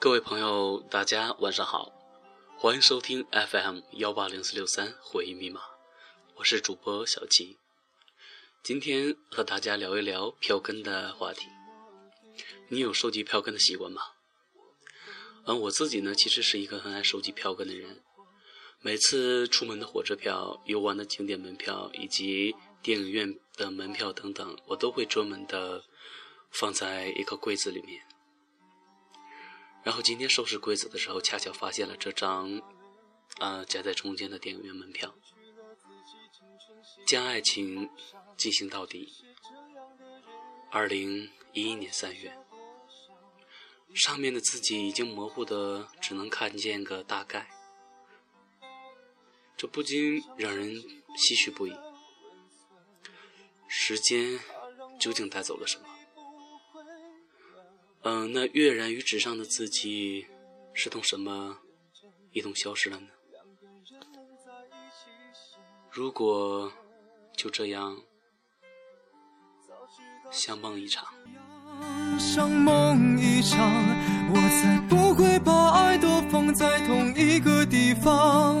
各位朋友，大家晚上好，欢迎收听 FM 幺八零四六三回忆密码，我是主播小七，今天和大家聊一聊票根的话题。你有收集票根的习惯吗？嗯，我自己呢，其实是一个很爱收集票根的人。每次出门的火车票、游玩的景点门票以及电影院的门票等等，我都会专门的放在一个柜子里面。然后今天收拾柜子的时候，恰巧发现了这张，呃，夹在中间的电影院门票。将爱情进行到底。二零一一年三月，上面的字迹已经模糊的只能看见个大概，这不禁让人唏嘘不已。时间究竟带走了什么？嗯，那跃然于纸上的字迹是同什么一同消失了呢？如果就这样像梦一场，像梦一场，我才不会把爱都放在同一个地方。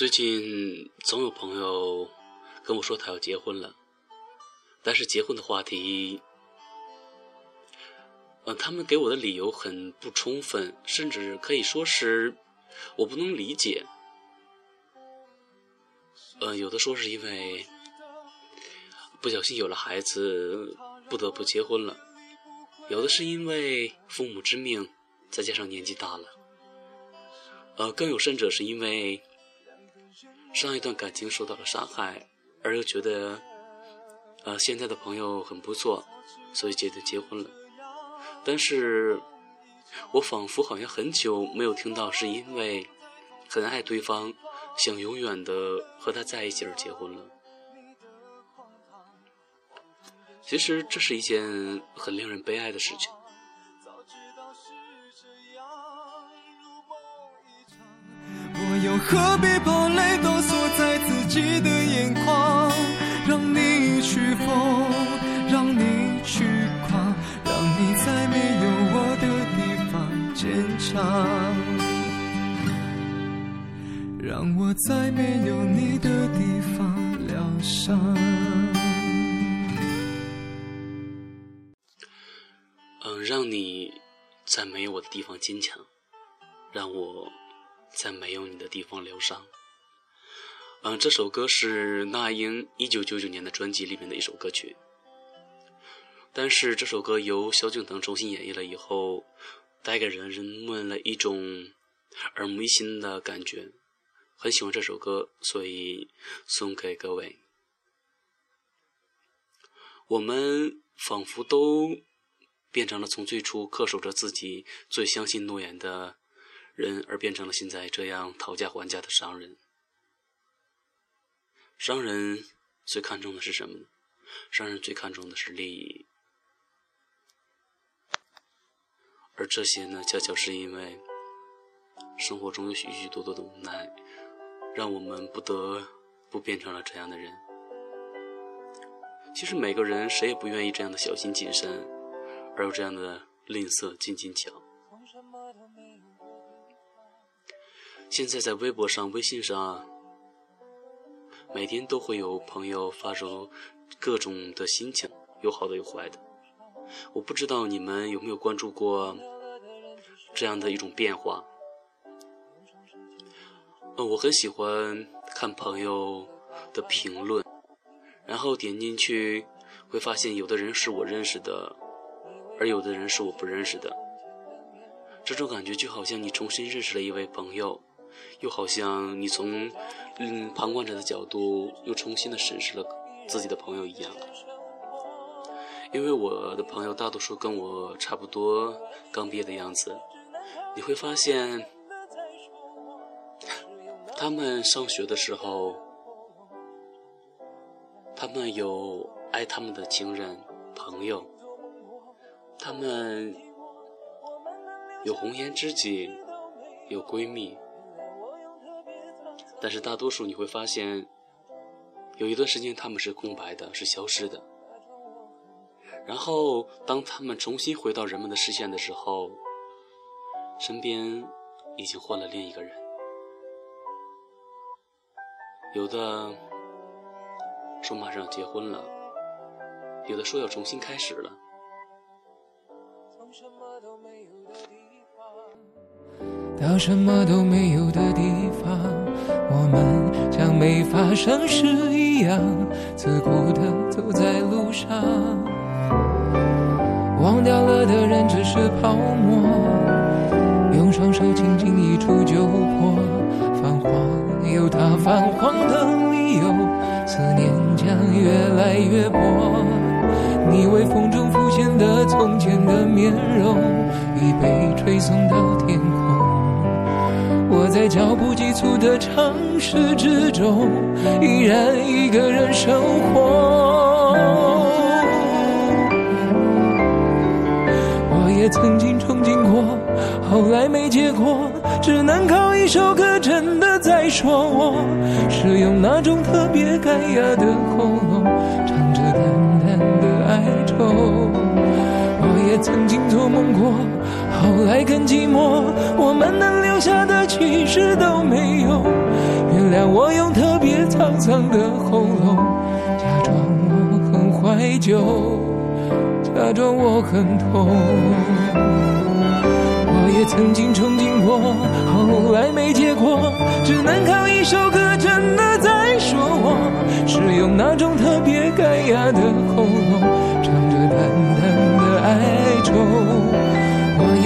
最近总有朋友跟我说他要结婚了。但是结婚的话题，呃，他们给我的理由很不充分，甚至可以说是我不能理解。呃，有的说是因为不小心有了孩子，不得不结婚了；有的是因为父母之命，再加上年纪大了；呃，更有甚者是因为上一段感情受到了伤害，而又觉得。呃，现在的朋友很不错，所以决定结婚了。但是，我仿佛好像很久没有听到是因为很爱对方，想永远的和他在一起而结婚了。其实这是一件很令人悲哀的事情。又何必把泪都锁在自己的眼眶？让你去疯，让你去狂，让你在没有我的地方坚强，让我在没有你的地方疗伤。嗯，让你在没有我的地方坚强，让我在没有你的地方疗伤。嗯，这首歌是那英一九九九年的专辑里面的一首歌曲，但是这首歌由萧敬腾重新演绎了以后，带给人人们了一种耳目一新的感觉。很喜欢这首歌，所以送给各位。我们仿佛都变成了从最初恪守着自己最相信诺言的人，而变成了现在这样讨价还价的商人。商人最看重的是什么呢？商人最看重的是利益，而这些呢，恰巧是因为生活中有许许多多的无奈，让我们不得不变成了这样的人。其实每个人谁也不愿意这样的小心谨慎，而有这样的吝啬斤斤计较。现在在微博上、微信上。每天都会有朋友发出各种的心情，有好的有坏的。我不知道你们有没有关注过这样的一种变化。呃，我很喜欢看朋友的评论，然后点进去会发现，有的人是我认识的，而有的人是我不认识的。这种感觉就好像你重新认识了一位朋友，又好像你从嗯旁观者的角度又重新的审视了自己的朋友一样。因为我的朋友大多数跟我差不多刚毕业的样子，你会发现，他们上学的时候，他们有爱他们的情人朋友，他们有红颜知己，有闺蜜，但是大多数你会发现，有一段时间他们是空白的，是消失的。然后，当他们重新回到人们的视线的时候，身边已经换了另一个人。有的说马上要结婚了，有的说要重新开始了。到什么都没有的地方，我们像没发生事一样，自顾地走在路上。忘掉了的人只是泡沫，用双手轻轻一触就破。泛黄有它泛黄的理由，思念将越来越薄。你微风中浮现的从前的面容，已被吹送到天空。在脚步急促的城市之中，依然一个人生活。我也曾经憧憬过，后来没结果，只能靠一首歌真的在说我，是用那种特别干哑的喉咙，唱着淡淡的哀愁。我也曾经做梦过，后来更寂寞，我们能留下的其实都没有。原谅我用特别沧桑的喉咙，假装我很怀旧。假装我很痛，我也曾经憧憬过，后来没结果，只能靠一首歌真的在说我，是用那种特别干哑的喉咙，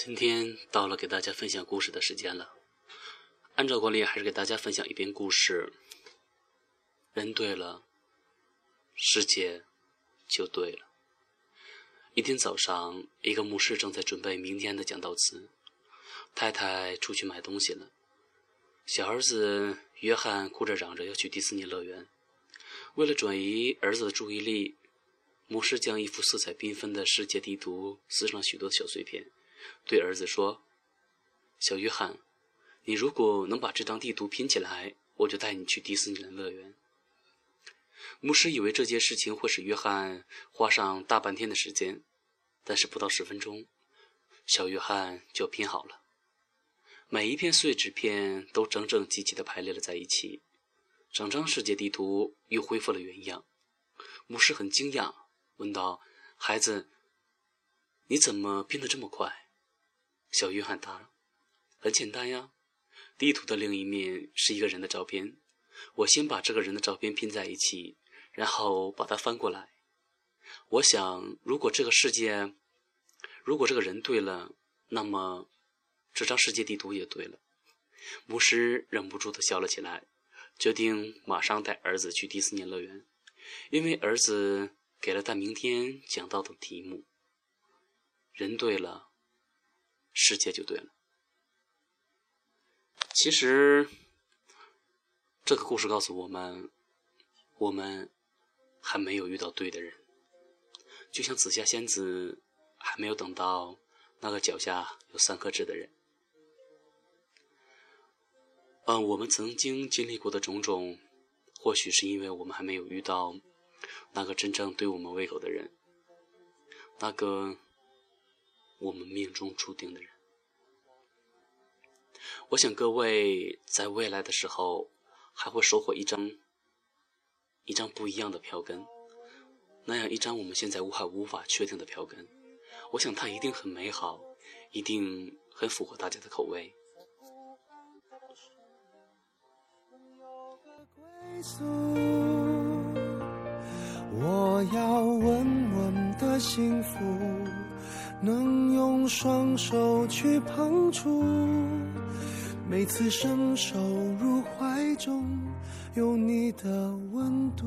今天到了给大家分享故事的时间了。按照惯例，还是给大家分享一篇故事。人对了，世界就对了。一天早上，一个牧师正在准备明天的讲道词。太太出去买东西了，小儿子约翰哭着嚷着要去迪士尼乐园。为了转移儿子的注意力，牧师将一幅色彩缤纷的世界地图撕成许多小碎片，对儿子说：“小约翰，你如果能把这张地图拼起来，我就带你去迪士尼乐园。”牧师以为这件事情会使约翰花上大半天的时间，但是不到十分钟，小约翰就拼好了。每一片碎纸片都整整齐齐地排列了在一起，整张世界地图又恢复了原样。牧师很惊讶，问道：“孩子，你怎么拼得这么快？”小约翰答：“很简单呀，地图的另一面是一个人的照片，我先把这个人的照片拼在一起，然后把它翻过来。我想，如果这个世界，如果这个人对了，那么……”这张世界地图也对了，牧师忍不住的笑了起来，决定马上带儿子去迪士尼乐园，因为儿子给了他明天讲到的题目。人对了，世界就对了。其实，这个故事告诉我们，我们还没有遇到对的人，就像紫霞仙子还没有等到那个脚下有三颗痣的人。嗯，我们曾经经历过的种种，或许是因为我们还没有遇到那个真正对我们胃口的人，那个我们命中注定的人。我想各位在未来的时候，还会收获一张一张不一样的票根。那样一张我们现在无还无法确定的票根，我想它一定很美好，一定很符合大家的口味。我要稳稳的幸福，能用双手去碰触。每次伸手入怀中，有你的温度。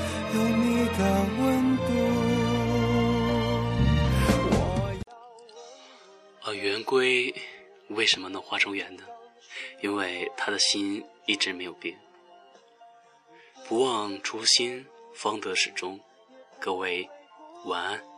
有你的温度。圆规为什么能画成圆呢？因为他的心一直没有变。不忘初心，方得始终。各位，晚安。